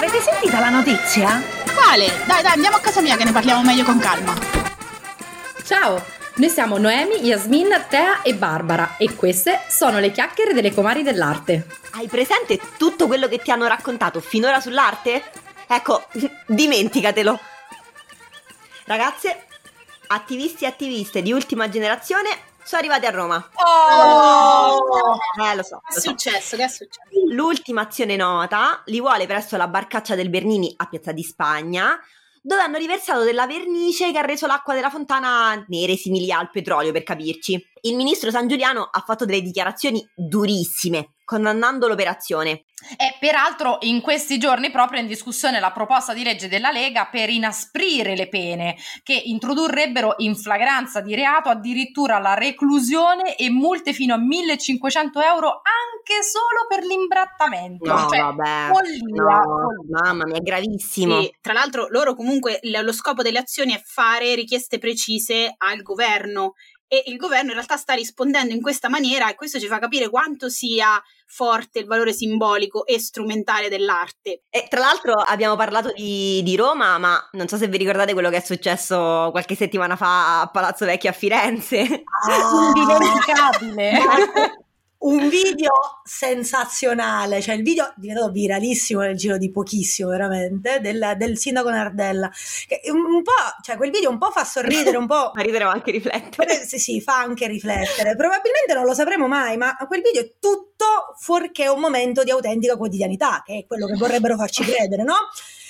l'avete sentita la notizia? Quale? Dai, dai, andiamo a casa mia che ne parliamo meglio con calma. Ciao, noi siamo Noemi, Yasmin, Tea e Barbara e queste sono le chiacchiere delle comari dell'arte. Hai presente tutto quello che ti hanno raccontato finora sull'arte? Ecco, dimenticatelo. Ragazze, attivisti e attiviste di ultima generazione sono arrivati a Roma. Oh! Eh, lo so. Che è so. successo? Che è successo? L'ultima azione nota li vuole presso la barcaccia del Bernini a Piazza di Spagna, dove hanno riversato della vernice che ha reso l'acqua della fontana nere simili al petrolio, per capirci. Il ministro San Giuliano ha fatto delle dichiarazioni durissime, condannando l'operazione. E peraltro in questi giorni proprio in discussione la proposta di legge della Lega per inasprire le pene, che introdurrebbero in flagranza di reato addirittura la reclusione e multe fino a 1500 euro anche solo per l'imbrattamento. No, cioè, vabbè. follia, No, mamma mia, è gravissimo. Sì, tra l'altro loro comunque lo scopo delle azioni è fare richieste precise al governo e il governo in realtà sta rispondendo in questa maniera e questo ci fa capire quanto sia forte il valore simbolico e strumentale dell'arte. E tra l'altro abbiamo parlato di, di Roma, ma non so se vi ricordate quello che è successo qualche settimana fa a Palazzo Vecchio a Firenze. Indimenticabile. Un video sensazionale, cioè il video è diventato viralissimo nel giro di pochissimo, veramente, del, del sindaco Nardella. Che un, po', cioè quel video un po' fa sorridere, un po'. Ma ridere o anche riflettere. Sì, sì, fa anche riflettere. Probabilmente non lo sapremo mai, ma quel video è tutto fuorché un momento di autentica quotidianità, che è quello che vorrebbero farci credere, no?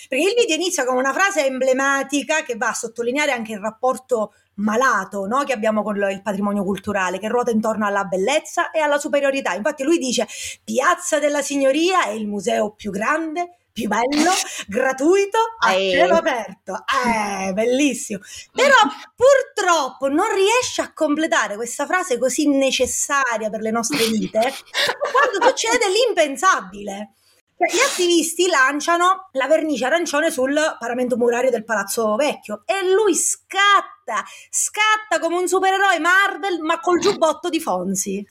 Perché il video inizia con una frase emblematica che va a sottolineare anche il rapporto malato no? che abbiamo con il patrimonio culturale, che ruota intorno alla bellezza e alla superiorità. Infatti lui dice Piazza della Signoria è il museo più grande, più bello, gratuito, a Eh. cielo aperto. Eh, bellissimo. Però purtroppo non riesce a completare questa frase così necessaria per le nostre vite quando succede l'impensabile. Cioè, Gli attivisti lanciano la vernice arancione sul paramento murario del Palazzo Vecchio e lui scatta, scatta come un supereroe Marvel ma col giubbotto di Fonzi.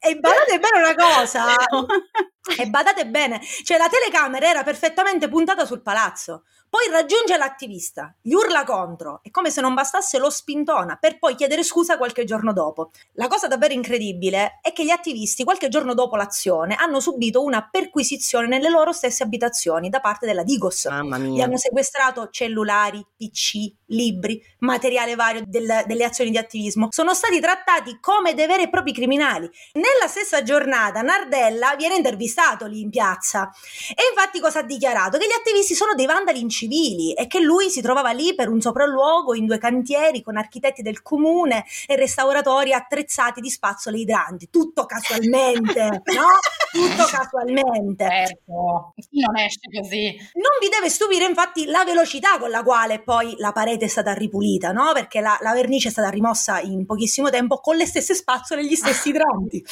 e, e badate bene una cosa, e badate bene, cioè la telecamera era perfettamente puntata sul palazzo. Poi raggiunge l'attivista, gli urla contro, e come se non bastasse lo spintona per poi chiedere scusa qualche giorno dopo. La cosa davvero incredibile è che gli attivisti qualche giorno dopo l'azione hanno subito una perquisizione nelle loro stesse abitazioni da parte della Digos. Mamma Gli mia. hanno sequestrato cellulari, PC, libri, materiale vario del- delle azioni di attivismo. Sono stati trattati come dei veri e propri criminali. Nella stessa giornata Nardella viene intervistato lì in piazza e infatti cosa ha dichiarato? Che gli attivisti sono dei vandali incivili e che lui si trovava lì per un sopralluogo in due cantieri con architetti del comune e restauratori attrezzati di spazzole idranti. Tutto casualmente, no? Tutto casualmente. Certo, non esce così. Non vi deve stupire infatti la velocità con la quale poi la parete è stata ripulita, no? Perché la, la vernice è stata rimossa in pochissimo tempo con le stesse spazzole e gli stessi idranti.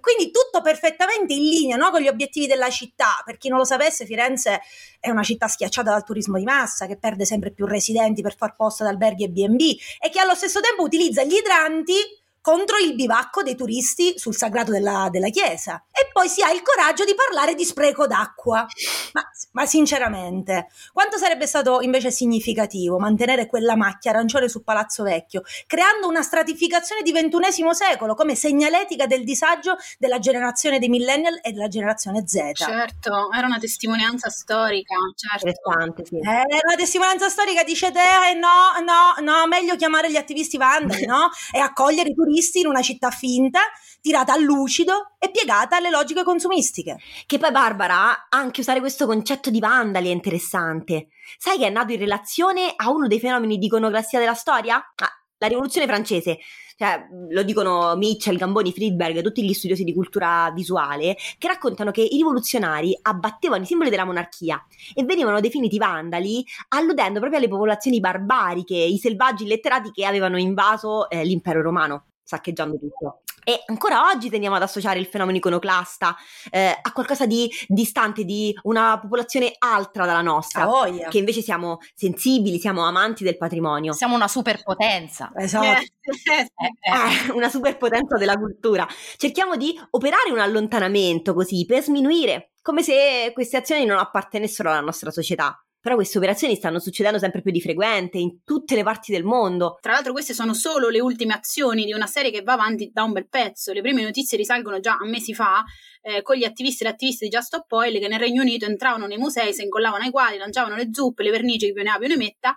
Quindi tutto perfettamente in linea no? con gli obiettivi della città. Per chi non lo sapesse, Firenze è una città schiacciata dal turismo di massa che perde sempre più residenti per far posto ad alberghi e B&B e che allo stesso tempo utilizza gli idranti contro il bivacco dei turisti sul sagrato della, della chiesa. E poi si ha il coraggio di parlare di spreco d'acqua. Ma, ma sinceramente, quanto sarebbe stato invece significativo mantenere quella macchia arancione su Palazzo Vecchio, creando una stratificazione di ventunesimo secolo come segnaletica del disagio della generazione dei millennial e della generazione Z. Certo, era una testimonianza storica, certo. Interessante, sì. Eh, una testimonianza storica dice te, eh, no, no, no, meglio chiamare gli attivisti vandali, no? E accogliere i turisti in una città finta, tirata a lucido e piegata alle logiche consumistiche. Che poi Barbara, anche usare questo concetto di vandali è interessante. Sai che è nato in relazione a uno dei fenomeni di iconoclastia della storia? Ah, la rivoluzione francese. Cioè, lo dicono Mitchell, Gamboni, Friedberg, tutti gli studiosi di cultura visuale, che raccontano che i rivoluzionari abbattevano i simboli della monarchia e venivano definiti vandali alludendo proprio alle popolazioni barbariche, i selvaggi illetterati che avevano invaso eh, l'impero romano, saccheggiando tutto. E ancora oggi tendiamo ad associare il fenomeno iconoclasta eh, a qualcosa di distante, di una popolazione altra dalla nostra, Ah, voglia. che invece siamo sensibili, siamo amanti del patrimonio. Siamo una superpotenza. Esatto. Eh, Eh, eh. Eh, una superpotenza della cultura. Cerchiamo di operare un allontanamento così per sminuire, come se queste azioni non appartenessero alla nostra società. Però queste operazioni stanno succedendo sempre più di frequente in tutte le parti del mondo. Tra l'altro queste sono solo le ultime azioni di una serie che va avanti da un bel pezzo. Le prime notizie risalgono già a mesi fa eh, con gli attivisti e le attiviste di Just Stop Oil che nel Regno Unito entravano nei musei, si incollavano ai quadri, lanciavano le zuppe, le vernici, chi più ne più ne metta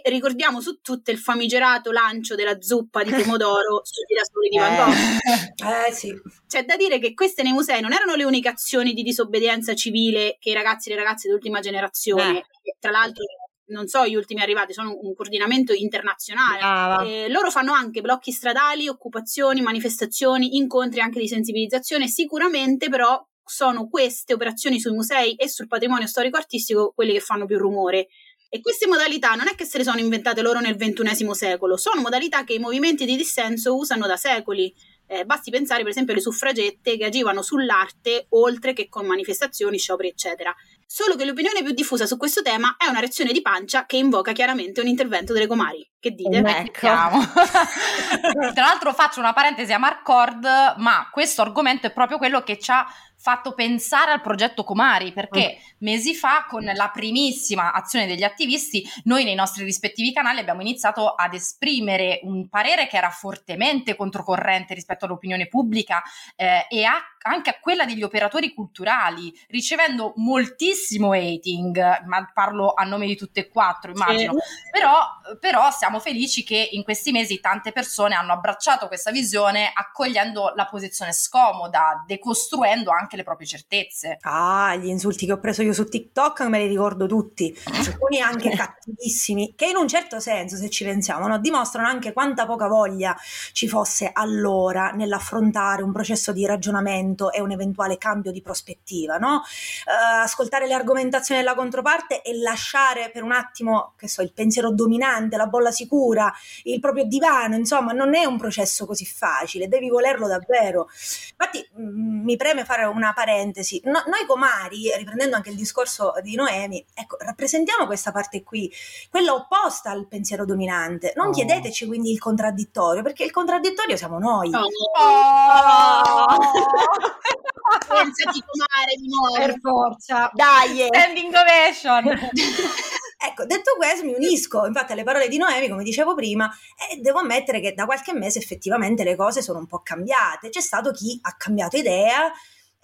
e ricordiamo su tutte il famigerato lancio della zuppa di pomodoro sui girasoli di Van Gogh. Eh sì. C'è da dire che queste nei musei non erano le uniche azioni di disobbedienza civile che i ragazzi e le ragazze dell'ultima generazione, Eh. Tra l'altro non so gli ultimi arrivati, sono un coordinamento internazionale. Brava. Eh, loro fanno anche blocchi stradali, occupazioni, manifestazioni, incontri anche di sensibilizzazione. Sicuramente, però, sono queste operazioni sui musei e sul patrimonio storico-artistico quelle che fanno più rumore. E queste modalità non è che se le sono inventate loro nel XXI secolo, sono modalità che i movimenti di dissenso usano da secoli. Eh, basti pensare, per esempio, alle suffragette che agivano sull'arte oltre che con manifestazioni, scioperi, eccetera. Solo che l'opinione più diffusa su questo tema è una reazione di pancia che invoca chiaramente un intervento delle comari. Che dite? Ecco. Tra l'altro faccio una parentesi a Marcord, ma questo argomento è proprio quello che ci ha fatto pensare al progetto Comari, perché mesi fa con la primissima azione degli attivisti, noi nei nostri rispettivi canali abbiamo iniziato ad esprimere un parere che era fortemente controcorrente rispetto all'opinione pubblica eh, e a- anche a quella degli operatori culturali, ricevendo moltissimo hating, ma parlo a nome di tutte e quattro, immagino. Però, però siamo felici che in questi mesi tante persone hanno abbracciato questa visione accogliendo la posizione scomoda, decostruendo anche le proprie certezze. Ah, gli insulti che ho preso io su TikTok me li ricordo tutti, alcuni anche cattivissimi, che in un certo senso, se ci pensiamo, no, dimostrano anche quanta poca voglia ci fosse allora nell'affrontare un processo di ragionamento e un eventuale cambio di prospettiva, no? Eh, ascoltare le argomentazioni della controparte e lasciare per un attimo, che so, il pensiero dominante, la bolla sicura, il proprio divano, insomma, non è un processo così facile, devi volerlo davvero. Infatti mh, mi preme fare una parentesi. No- noi comari, riprendendo anche il discorso di Noemi, ecco, rappresentiamo questa parte qui, quella opposta al pensiero dominante. Non Oh. chiedeteci quindi il contraddittorio, perché il contraddittorio siamo noi. Oh, pensati comare di nuovo. Per forza. Dai! Standing ovation! Ecco, detto questo, mi unisco infatti alle parole di Noemi, come dicevo prima, e devo ammettere che da qualche mese effettivamente le cose sono un po' cambiate. C'è stato chi ha cambiato idea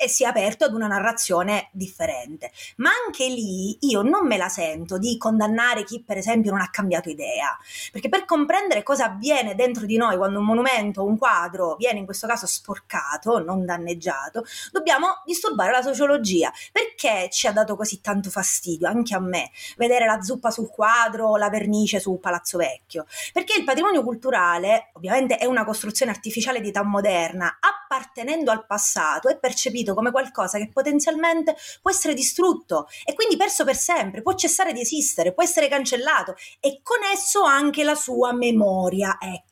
e si è aperto ad una narrazione differente. Ma anche lì io non me la sento di condannare chi, per esempio, non ha cambiato idea, perché per comprendere cosa avviene dentro di noi quando un monumento un quadro viene in questo caso sporcato, non danneggiato, dobbiamo disturbare la sociologia. Perché ci ha dato così tanto fastidio, anche a me, vedere la zuppa sul quadro o la vernice su Palazzo Vecchio? Perché il patrimonio culturale, ovviamente, è una costruzione artificiale di età moderna, appartenendo al passato, è percepito come qualcosa che potenzialmente può essere distrutto e quindi perso per sempre, può cessare di esistere, può essere cancellato e con esso anche la sua memoria, ecco.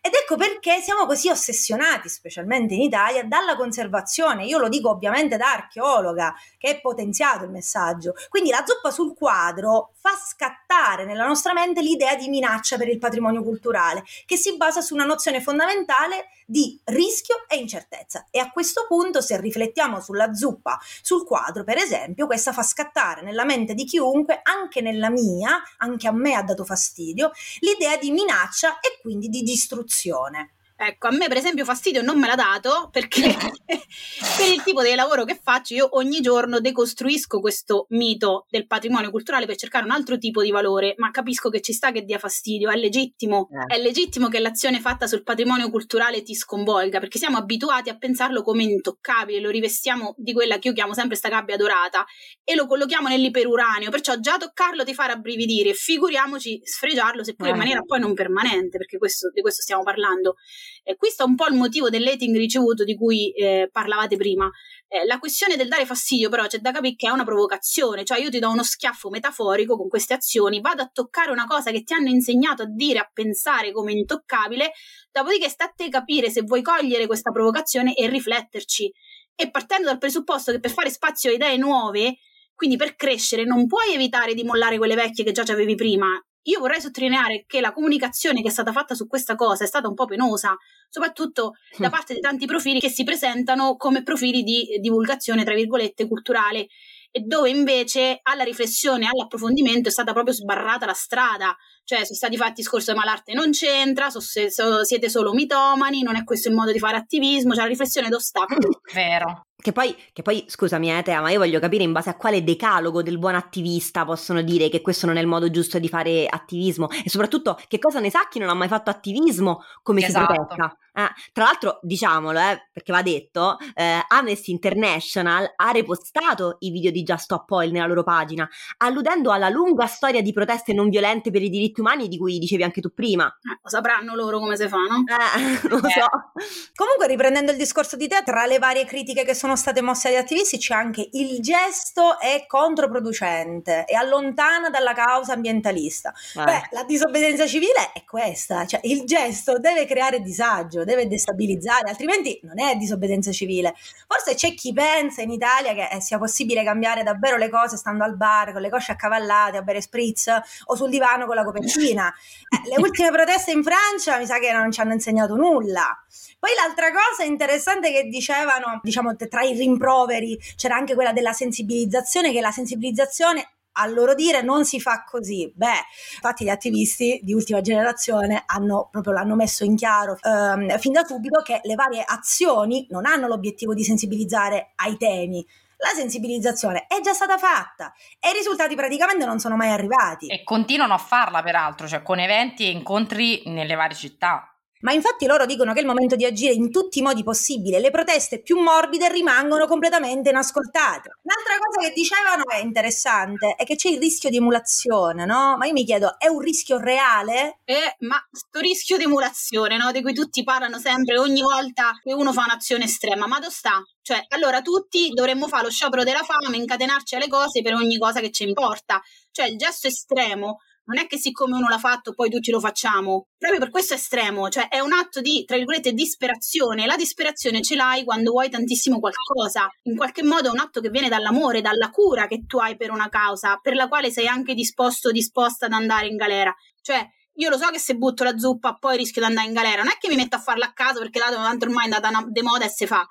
Ed ecco perché siamo così ossessionati, specialmente in Italia, dalla conservazione. Io lo dico ovviamente da archeologa, che è potenziato il messaggio. Quindi la zuppa sul quadro fa scattare nella nostra mente l'idea di minaccia per il patrimonio culturale, che si basa su una nozione fondamentale di rischio e incertezza. E a questo punto, se riflettiamo sulla zuppa sul quadro, per esempio, questa fa scattare nella mente di chiunque, anche nella mia, anche a me ha dato fastidio, l'idea di minaccia e quindi di distruzione. Ecco, a me per esempio fastidio non me l'ha dato perché per il tipo di lavoro che faccio io ogni giorno decostruisco questo mito del patrimonio culturale per cercare un altro tipo di valore, ma capisco che ci sta che dia fastidio, è legittimo, Eh. è legittimo che l'azione fatta sul patrimonio culturale ti sconvolga perché siamo abituati a pensarlo come intoccabile, lo rivestiamo di quella che io chiamo sempre sta gabbia dorata e lo collochiamo nell'iperuranio, perciò già toccarlo ti fa rabbrividire, figuriamoci sfregiarlo seppure in Eh. maniera poi non permanente, perché questo- di questo stiamo parlando. Eh, questo è un po' il motivo dell'hating ricevuto di cui eh, parlavate prima. Eh, la questione del dare fastidio, però, c'è da capire che è una provocazione, cioè io ti do uno schiaffo metaforico con queste azioni, vado a toccare una cosa che ti hanno insegnato a dire, a pensare come intoccabile, dopodiché sta a te capire se vuoi cogliere questa provocazione e rifletterci. E partendo dal presupposto che per fare spazio a idee nuove, quindi per crescere, non puoi evitare di mollare quelle vecchie che già avevi prima. Io vorrei sottolineare che la comunicazione che è stata fatta su questa cosa è stata un po' penosa, soprattutto da parte di tanti profili che si presentano come profili di divulgazione, tra virgolette, culturale, e dove invece alla riflessione, all'approfondimento è stata proprio sbarrata la strada, cioè sono stati fatti discorsi ma l'arte non c'entra, so, se, so, siete solo mitomani, non è questo il modo di fare attivismo, cioè la riflessione d'ostacolo. Vero. Che poi, che poi, scusami, eh, Tea, ma io voglio capire in base a quale decalogo del buon attivista possono dire che questo non è il modo giusto di fare attivismo e soprattutto che cosa ne sa chi non ha mai fatto attivismo, come Esatto. si protegga. Eh, tra l'altro, diciamolo, eh, perché va detto, eh, Amnesty International ha repostato i video di Just Stop Oil nella loro pagina, alludendo alla lunga storia di proteste non violente per i diritti umani di cui dicevi anche tu prima. Eh, lo sapranno loro come si fa, no? Eh, non lo Eh. so. Comunque, riprendendo il discorso di te, tra le varie critiche che sono state mosse agli attivisti c'è anche il gesto è controproducente e allontana dalla causa ambientalista. Eh. Beh, la disobbedienza civile è questa, cioè il gesto deve creare disagio, deve destabilizzare, altrimenti non è disobbedienza civile. Forse c'è chi pensa in Italia che eh, sia possibile cambiare davvero le cose stando al bar con le cosce accavallate a bere spritz o sul divano con la copertina. Eh, le ultime proteste in Francia mi sa che non ci hanno insegnato nulla. Poi l'altra cosa interessante che dicevano, diciamo tra i rimproveri, c'era anche quella della sensibilizzazione, che la sensibilizzazione a loro dire non si fa così. Beh, infatti gli attivisti di ultima generazione hanno proprio l'hanno messo in chiaro ehm, fin da subito che le varie azioni non hanno l'obiettivo di sensibilizzare ai temi. La sensibilizzazione è già stata fatta e i risultati praticamente non sono mai arrivati. E continuano a farla, peraltro, cioè con eventi e incontri nelle varie città. Ma infatti loro dicono che è il momento di agire in tutti i modi possibili, le proteste più morbide rimangono completamente inascoltate. Un'altra cosa che dicevano è interessante, è che c'è il rischio di emulazione, no? Ma io mi chiedo, è un rischio reale? Eh, ma sto rischio di emulazione, no? Di cui tutti parlano sempre ogni volta che uno fa un'azione estrema, ma dove sta? Cioè, allora tutti dovremmo fare lo sciopero della fame, incatenarci alle cose per ogni cosa che ci importa. Cioè, il gesto estremo non è che siccome uno l'ha fatto poi tutti lo facciamo. Proprio per questo è estremo, cioè è un atto di, tra virgolette, disperazione. La disperazione ce l'hai quando vuoi tantissimo qualcosa. In qualche modo è un atto che viene dall'amore, dalla cura che tu hai per una causa, per la quale sei anche disposto, disposta ad andare in galera. Cioè, io lo so che se butto la zuppa poi rischio di andare in galera. Non è che mi metto a farla a casa perché là tanto ormai è andata de moda e si fa.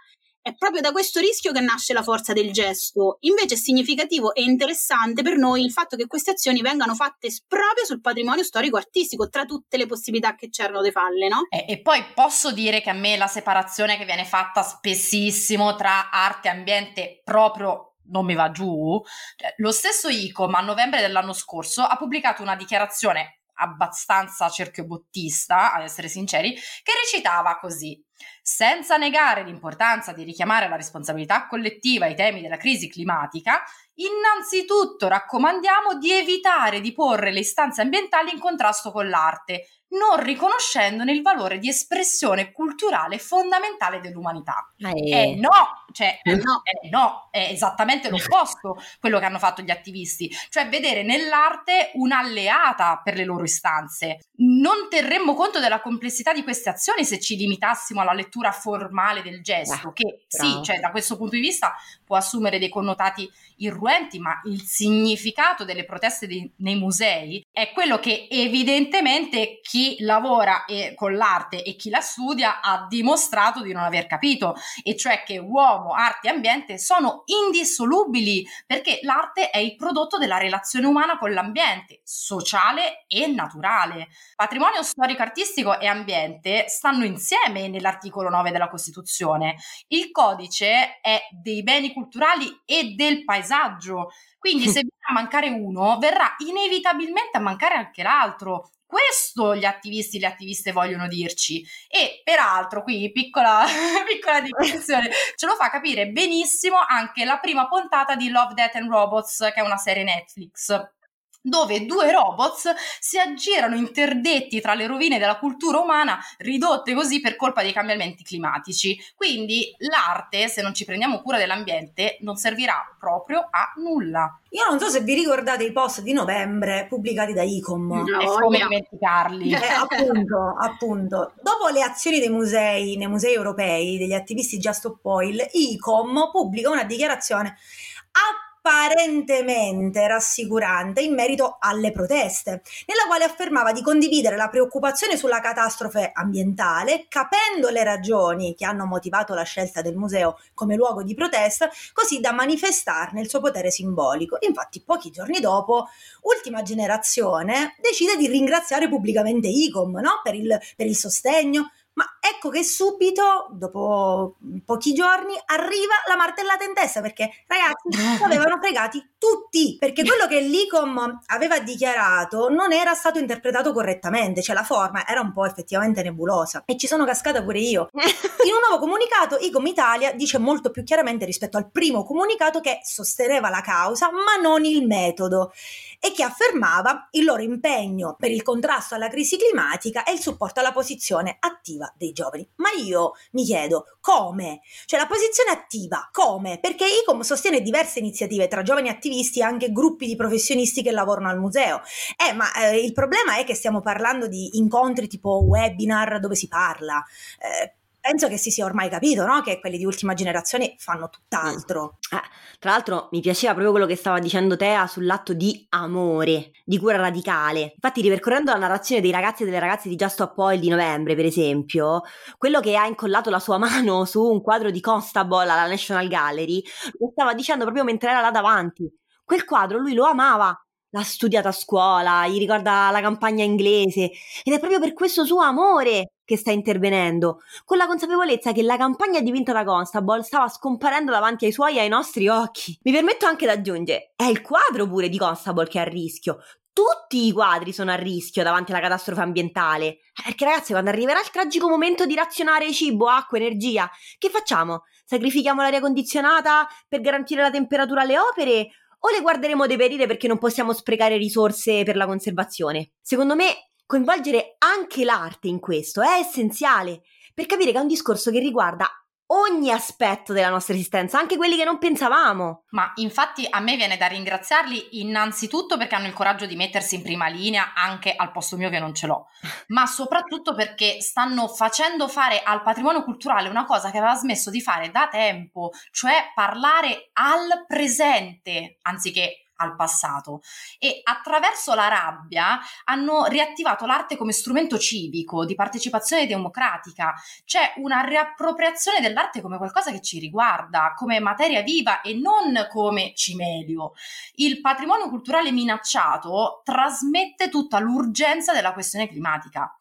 È proprio da questo rischio che nasce la forza del gesto. Invece è significativo e interessante per noi il fatto che queste azioni vengano fatte proprio sul patrimonio storico-artistico, tra tutte le possibilità che c'erano di farle, no? E, e poi posso dire che a me la separazione che viene fatta spessissimo tra arte e ambiente proprio non mi va giù. Cioè, Lo stesso ICOM a novembre dell'anno scorso ha pubblicato una dichiarazione abbastanza cerchiobottista, ad essere sinceri, che recitava così. Senza negare l'importanza di richiamare la responsabilità collettiva ai temi della crisi climatica, innanzitutto raccomandiamo di evitare di porre le istanze ambientali in contrasto con l'arte, non riconoscendone il valore di espressione culturale fondamentale dell'umanità. Eh, Eh no, cioè Eh, eh, no. no, è esattamente l'opposto quello che hanno fatto gli attivisti, cioè vedere nell'arte un'alleata per le loro istanze. Non terremmo conto della complessità di queste azioni se ci limitassimo alla lettura formale del gesto, Eh, che sì, bravo. cioè da questo punto di vista può assumere dei connotati irruenti, ma il significato delle proteste dei- nei musei è quello che evidentemente chi lavora e- con l'arte e chi la studia ha dimostrato di non aver capito, e cioè che uomo, arte e ambiente sono indissolubili perché l'arte è il prodotto della relazione umana con l'ambiente, sociale e naturale. Patrimonio storico, artistico e ambiente stanno insieme nell'articolo 9 della Costituzione. Il codice è dei beni culturali e del paesaggio, quindi se viene a mancare uno, verrà inevitabilmente a mancare anche l'altro. Questo gli attivisti e le attiviste vogliono dirci. E peraltro, qui piccola, piccola digressione, ce lo fa capire benissimo anche la prima puntata di Love, Death and Robots, che è una serie Netflix dove due robots si aggirano interdetti tra le rovine della cultura umana ridotte così per colpa dei cambiamenti climatici. Quindi l'arte, se non ci prendiamo cura dell'ambiente, non servirà proprio a nulla. Io non so se vi ricordate i post di novembre pubblicati da ICOM. No, e come dimenticarli? Eh, appunto, appunto. Dopo le azioni dei musei, nei musei europei, degli attivisti Just Stop Oil, ICOM pubblica una dichiarazione apparentemente rassicurante in merito alle proteste, nella quale affermava di condividere la preoccupazione sulla catastrofe ambientale, capendo le ragioni che hanno motivato la scelta del museo come luogo di protesta, così da manifestarne il suo potere simbolico. Infatti, pochi giorni dopo, Ultima Generazione decide di ringraziare pubblicamente ICOM no? per, il, per il sostegno, ma ecco che subito, dopo pochi giorni, arriva la martellata in testa perché ragazzi ci avevano fregati tutti, perché quello che l'ICOM aveva dichiarato non era stato interpretato correttamente, cioè la forma era un po' effettivamente nebulosa e ci sono cascata pure io. In un nuovo comunicato ICOM Italia dice molto più chiaramente rispetto al primo comunicato che sosteneva la causa ma non il metodo e che affermava il loro impegno per il contrasto alla crisi climatica e il supporto alla posizione attiva dei giovani. Ma io mi chiedo come? Cioè la posizione attiva, come? Perché ICOM sostiene diverse iniziative tra giovani attivisti e anche gruppi di professionisti che lavorano al museo. Eh, ma eh, il problema è che stiamo parlando di incontri tipo webinar dove si parla. Eh, penso che si sia ormai capito, no? Che quelli di ultima generazione fanno tutt'altro. Eh, tra l'altro mi piaceva proprio quello che stava dicendo Tea sull'atto di amore, di cura radicale. Infatti, ripercorrendo la narrazione dei ragazzi e delle ragazze di Just Stop Oil di novembre, per esempio, quello che ha incollato la sua mano su un quadro di Constable alla National Gallery, lo stava dicendo proprio mentre era là davanti. Quel quadro lui lo amava, l'ha studiato a scuola, gli ricorda la campagna inglese ed è proprio per questo suo amore che sta intervenendo, con la consapevolezza che la campagna di vinta da Constable stava scomparendo davanti ai suoi e ai nostri occhi. Mi permetto anche di aggiungere, è il quadro pure di Constable che è a rischio. Tutti i quadri sono a rischio davanti alla catastrofe ambientale. Perché ragazzi, quando arriverà il tragico momento di razionare cibo, acqua, energia, che facciamo? Sacrifichiamo l'aria condizionata per garantire la temperatura alle opere? O le guarderemo deperire perché non possiamo sprecare risorse per la conservazione? Secondo me coinvolgere anche l'arte in questo è essenziale per capire che è un discorso che riguarda ogni aspetto della nostra esistenza, anche quelli che non pensavamo. Ma infatti a me viene da ringraziarli innanzitutto perché hanno il coraggio di mettersi in prima linea anche al posto mio che non ce l'ho, ma soprattutto perché stanno facendo fare al patrimonio culturale una cosa che aveva smesso di fare da tempo, cioè parlare al presente anziché al passato e attraverso la rabbia hanno riattivato l'arte come strumento civico di partecipazione democratica. C'è una riappropriazione dell'arte come qualcosa che ci riguarda, come materia viva e non come cimelio. Il patrimonio culturale minacciato trasmette tutta l'urgenza della questione climatica.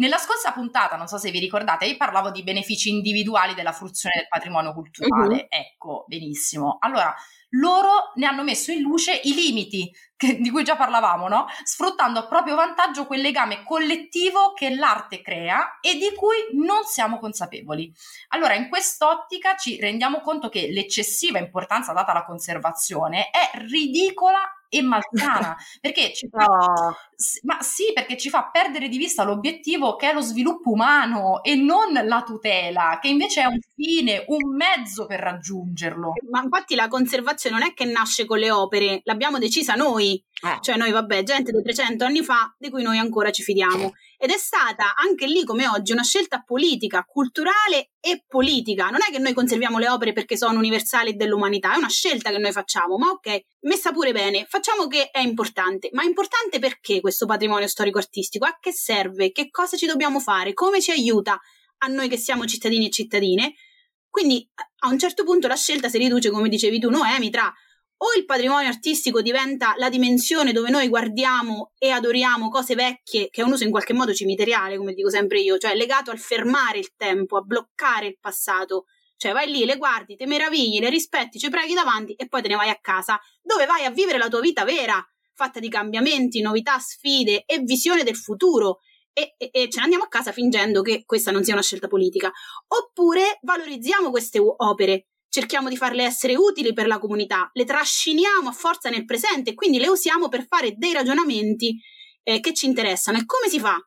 Nella scorsa puntata, non so se vi ricordate, io parlavo di benefici individuali della fruizione del patrimonio culturale. Uh-huh. Ecco, benissimo. Allora, loro ne hanno messo in luce i limiti che, di cui già parlavamo, no? sfruttando a proprio vantaggio quel legame collettivo che l'arte crea e di cui non siamo consapevoli. Allora, in quest'ottica ci rendiamo conto che l'eccessiva importanza data alla conservazione è ridicola e malsana perché ci no. Ma sì, perché ci fa perdere di vista l'obiettivo che è lo sviluppo umano e non la tutela, che invece è un fine, un mezzo per raggiungerlo. Ma infatti la conservazione non è che nasce con le opere, l'abbiamo decisa noi. Eh. Cioè noi, vabbè, gente di 300 anni fa di cui noi ancora ci fidiamo. Ed è stata anche lì come oggi una scelta politica, culturale e politica. Non è che noi conserviamo le opere perché sono universali dell'umanità, è una scelta che noi facciamo. Ma ok, messa pure bene, facciamo che è importante. Ma è importante perché questo patrimonio storico-artistico? A che serve? Che cosa ci dobbiamo fare? Come ci aiuta a noi che siamo cittadini e cittadine? Quindi a un certo punto la scelta si riduce, come dicevi tu, Noemi, tra o il patrimonio artistico diventa la dimensione dove noi guardiamo e adoriamo cose vecchie, che è un uso in qualche modo cimiteriale, come dico sempre io, cioè legato al fermare il tempo, a bloccare il passato. Cioè vai lì, le guardi, te meravigli, le rispetti, ci preghi davanti e poi te ne vai a casa, dove vai a vivere la tua vita vera, fatta di cambiamenti, novità, sfide e visione del futuro. E, e, e, ce ne andiamo a casa fingendo che questa non sia una scelta politica. Oppure valorizziamo queste opere, cerchiamo di farle essere utili per la comunità, le trasciniamo a forza nel presente e quindi le usiamo per fare dei ragionamenti eh, che ci interessano. E come si fa?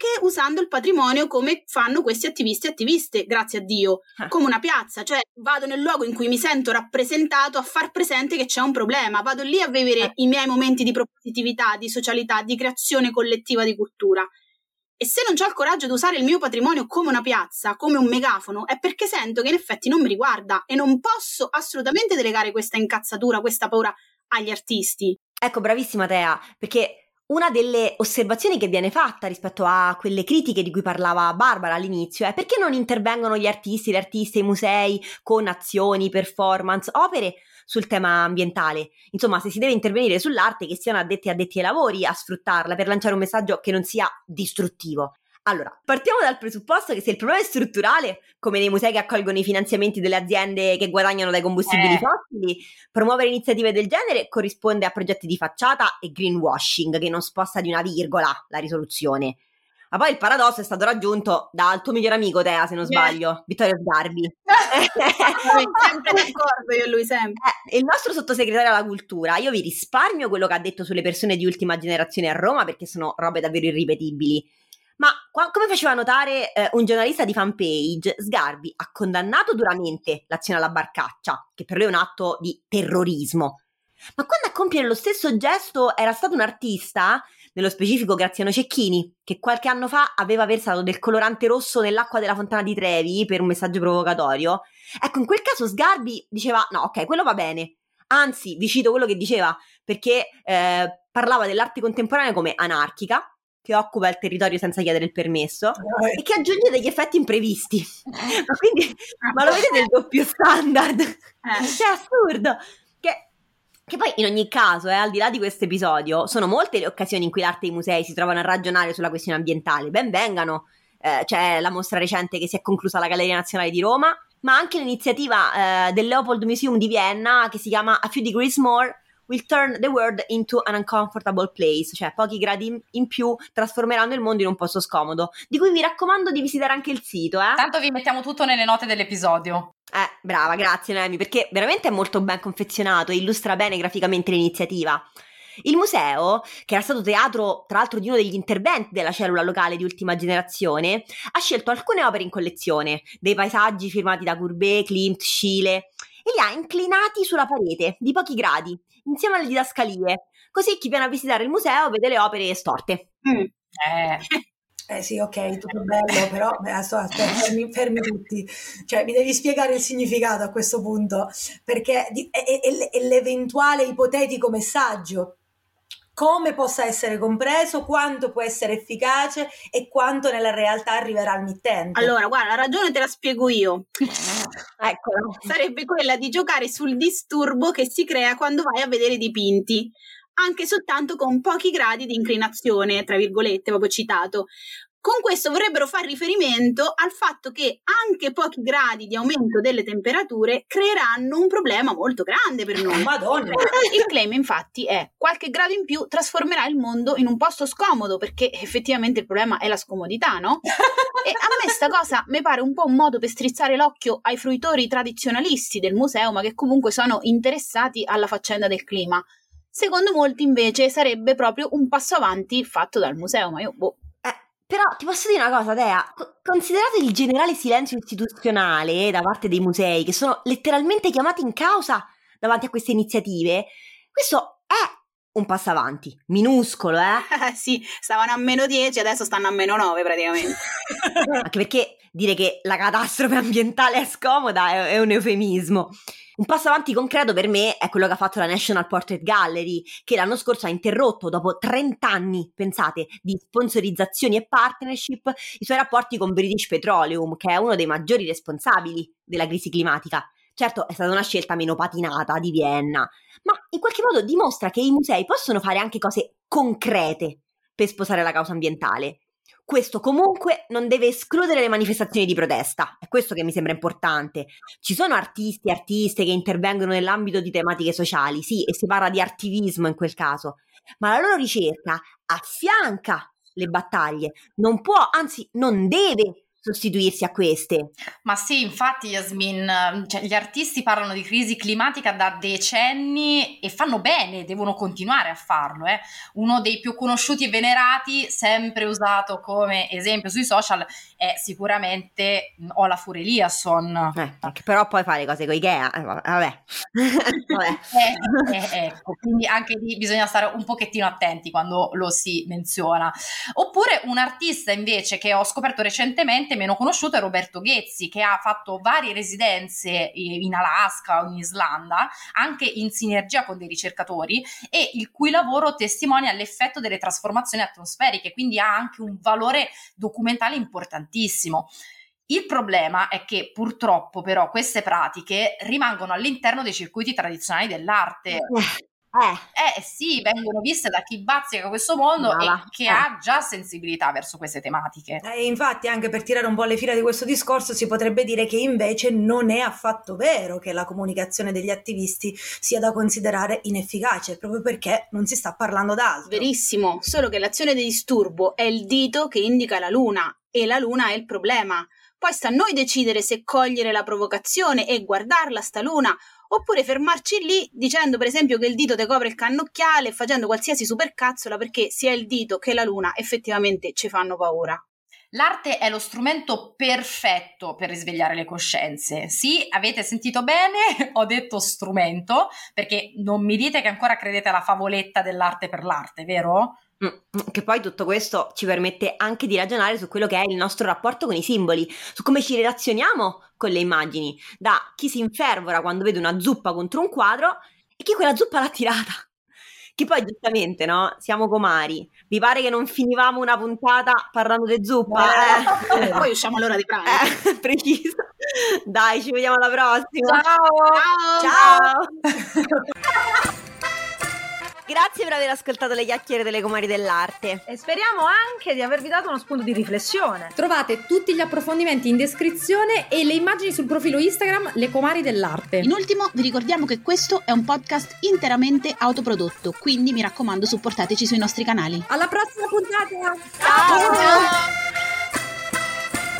Anche usando il patrimonio come fanno questi attivisti e attiviste, grazie a Dio, Ah. come una piazza, cioè vado nel luogo in cui mi sento rappresentato a far presente che c'è un problema, vado lì a vivere Eh. i miei momenti di propositività, di socialità, di creazione collettiva di cultura. E se non ho il coraggio di usare il mio patrimonio come una piazza, come un megafono, è perché sento che in effetti non mi riguarda e non posso assolutamente delegare questa incazzatura, questa paura agli artisti. Ecco, bravissima Tea, perché una delle osservazioni che viene fatta rispetto a quelle critiche di cui parlava Barbara all'inizio è perché non intervengono gli artisti, le artiste, i musei con azioni, performance, opere sul tema ambientale. Insomma, se si deve intervenire sull'arte, che siano addetti addetti ai lavori a sfruttarla per lanciare un messaggio che non sia distruttivo. Allora, partiamo dal presupposto che se il problema è strutturale, come nei musei che accolgono i finanziamenti delle aziende che guadagnano dai combustibili Eh. fossili, promuovere iniziative del genere corrisponde a progetti di facciata e greenwashing che non sposta di una virgola la risoluzione. Ma poi il paradosso è stato raggiunto dal tuo migliore amico, Tea, se non sbaglio, Vittorio Sgarbi. sempre d'accordo io e lui sempre. Eh, il nostro sottosegretario alla cultura, io vi risparmio quello che ha detto sulle persone di ultima generazione a Roma perché sono robe davvero irripetibili. Ma qua- come faceva notare eh, un giornalista di fanpage, Sgarbi ha condannato duramente l'azione alla barcaccia, che per lui è un atto di terrorismo. Ma quando a compiere lo stesso gesto era stato un artista, nello specifico Graziano Cecchini, che qualche anno fa aveva versato del colorante rosso nell'acqua della fontana di Trevi per un messaggio provocatorio, ecco, in quel caso Sgarbi diceva: no, ok, quello va bene. Anzi, vi cito quello che diceva, perché eh, parlava dell'arte contemporanea come anarchica, che occupa il territorio senza chiedere il permesso e che aggiunge degli effetti imprevisti. Ma quindi, ma lo vedete il doppio standard? Eh. È assurdo. Che, che poi, in ogni caso, eh, al di là di questo episodio, sono molte le occasioni in cui l'arte e i musei si trovano a ragionare sulla questione ambientale. Ben vengano. Eh, c'è la mostra recente che si è conclusa alla Galleria Nazionale di Roma, ma anche l'iniziativa eh, del Leopold Museum di Vienna che si chiama A Few Degrees More will turn the world into an uncomfortable place, cioè pochi gradi in, in più trasformeranno il mondo in un posto scomodo, di cui vi raccomando di visitare anche il sito, eh? Tanto vi mettiamo tutto nelle note dell'episodio. Eh, brava, grazie Noemi, perché veramente è molto ben confezionato e illustra bene graficamente l'iniziativa. Il museo, che era stato teatro tra l'altro di uno degli interventi della cellula locale di ultima generazione, ha scelto alcune opere in collezione, dei paesaggi firmati da Courbet, Klimt, Schiele, e li ha inclinati sulla parete, di pochi gradi, insieme alle didascalie, così chi viene a visitare il museo vede le opere storte. Mm. Eh, Eh sì, ok, tutto bello, però eh, aspetta, aspetta, fermi, fermi tutti. Cioè, mi devi spiegare il significato a questo punto, perché di- è- è- è l'eventuale ipotetico messaggio. Come possa essere compreso, quanto può essere efficace e quanto nella realtà arriverà al mittente. Allora, guarda, la ragione te la spiego io. Eccolo. Sarebbe quella di giocare sul disturbo che si crea quando vai a vedere i dipinti, anche soltanto con pochi gradi di inclinazione, tra virgolette, proprio citato. Con questo vorrebbero fare riferimento al fatto che anche pochi gradi di aumento delle temperature creeranno un problema molto grande per noi. Madonna. Il claim infatti è qualche grado in più trasformerà il mondo in un posto scomodo perché effettivamente il problema è la scomodità, no? E a me sta cosa mi pare un po' un modo per strizzare l'occhio ai fruitori tradizionalisti del museo ma che comunque sono interessati alla faccenda del clima. Secondo molti invece sarebbe proprio un passo avanti fatto dal museo, ma io boh. Però ti posso dire una cosa, Dea, Co- considerato il generale silenzio istituzionale da parte dei musei, che sono letteralmente chiamati in causa davanti a queste iniziative, questo è un passo avanti, minuscolo, eh? sì, stavano a meno 10, adesso stanno a meno 9 praticamente. Anche perché dire che la catastrofe ambientale è scomoda è, è un eufemismo. Un passo avanti concreto per me è quello che ha fatto la National Portrait Gallery, che l'anno scorso ha interrotto dopo 30 anni, pensate, di sponsorizzazioni e partnership, i suoi rapporti con British Petroleum, che è uno dei maggiori responsabili della crisi climatica. Certo, è stata una scelta meno patinata di Vienna, ma in qualche modo dimostra che i musei possono fare anche cose concrete per sposare la causa ambientale. Questo comunque non deve escludere le manifestazioni di protesta, è questo che mi sembra importante. Ci sono artisti e artiste che intervengono nell'ambito di tematiche sociali, sì, e si parla di attivismo in quel caso, ma la loro ricerca affianca le battaglie, non può, anzi non deve sostituirsi a queste. Ma sì, infatti Yasmin, cioè, gli artisti parlano di crisi climatica da decenni e fanno bene, devono continuare a farlo. Eh. Uno dei più conosciuti e venerati, sempre usato come esempio sui social, è sicuramente Olafur Eliasson. Eh, però poi fa le cose con Ikea, eh, vabbè. vabbè. Eh, eh, ecco, quindi anche lì bisogna stare un pochettino attenti quando lo si menziona. Oppure un artista invece che ho scoperto recentemente, meno conosciuto, è Roberto Ghezzi, che ha fatto varie residenze in Alaska o in Islanda, anche in sinergia con dei ricercatori, e il cui lavoro testimonia l'effetto delle trasformazioni atmosferiche, quindi ha anche un valore documentale importantissimo. Il problema è che purtroppo però queste pratiche rimangono all'interno dei circuiti tradizionali dell'arte. Eh. Eh. eh sì, vengono viste da chi bazzica questo mondo Brava. e che eh. ha già sensibilità verso queste tematiche. E infatti, anche per tirare un po' le fila di questo discorso, si potrebbe dire che invece non è affatto vero che la comunicazione degli attivisti sia da considerare inefficace, proprio perché non si sta parlando d'altro. Verissimo, solo che l'azione di disturbo è il dito che indica la luna e la luna è il problema. Poi sta a noi decidere se cogliere la provocazione e guardarla sta luna oppure fermarci lì dicendo per esempio che il dito te copre il cannocchiale facendo qualsiasi supercazzola perché sia il dito che la luna effettivamente ci fanno paura. L'arte è lo strumento perfetto per risvegliare le coscienze. Sì, avete sentito bene, ho detto strumento, perché non mi dite che ancora credete alla favoletta dell'arte per l'arte, vero? Mm, mm, che poi tutto questo ci permette anche di ragionare su quello che è il nostro rapporto con i simboli, su come ci relazioniamo con le immagini, da chi si infervora quando vede una zuppa contro un quadro e chi quella zuppa l'ha tirata. Che poi giustamente, no? Siamo comari. Vi pare che non finivamo una puntata parlando di zuppa? Eh. eh. poi usciamo all'ora di pranzo. Eh, preciso. Dai, ci vediamo alla prossima. Ciao. Ciao. Ciao. Grazie per aver ascoltato le chiacchiere delle comari dell'arte. E speriamo anche di avervi dato uno spunto di riflessione. Trovate tutti gli approfondimenti in descrizione e le immagini sul profilo Instagram Le Comari dell'Arte. In ultimo, vi ricordiamo che questo è un podcast interamente autoprodotto, quindi mi raccomando supportateci sui nostri canali. Alla prossima puntata! Ciao! Ciao.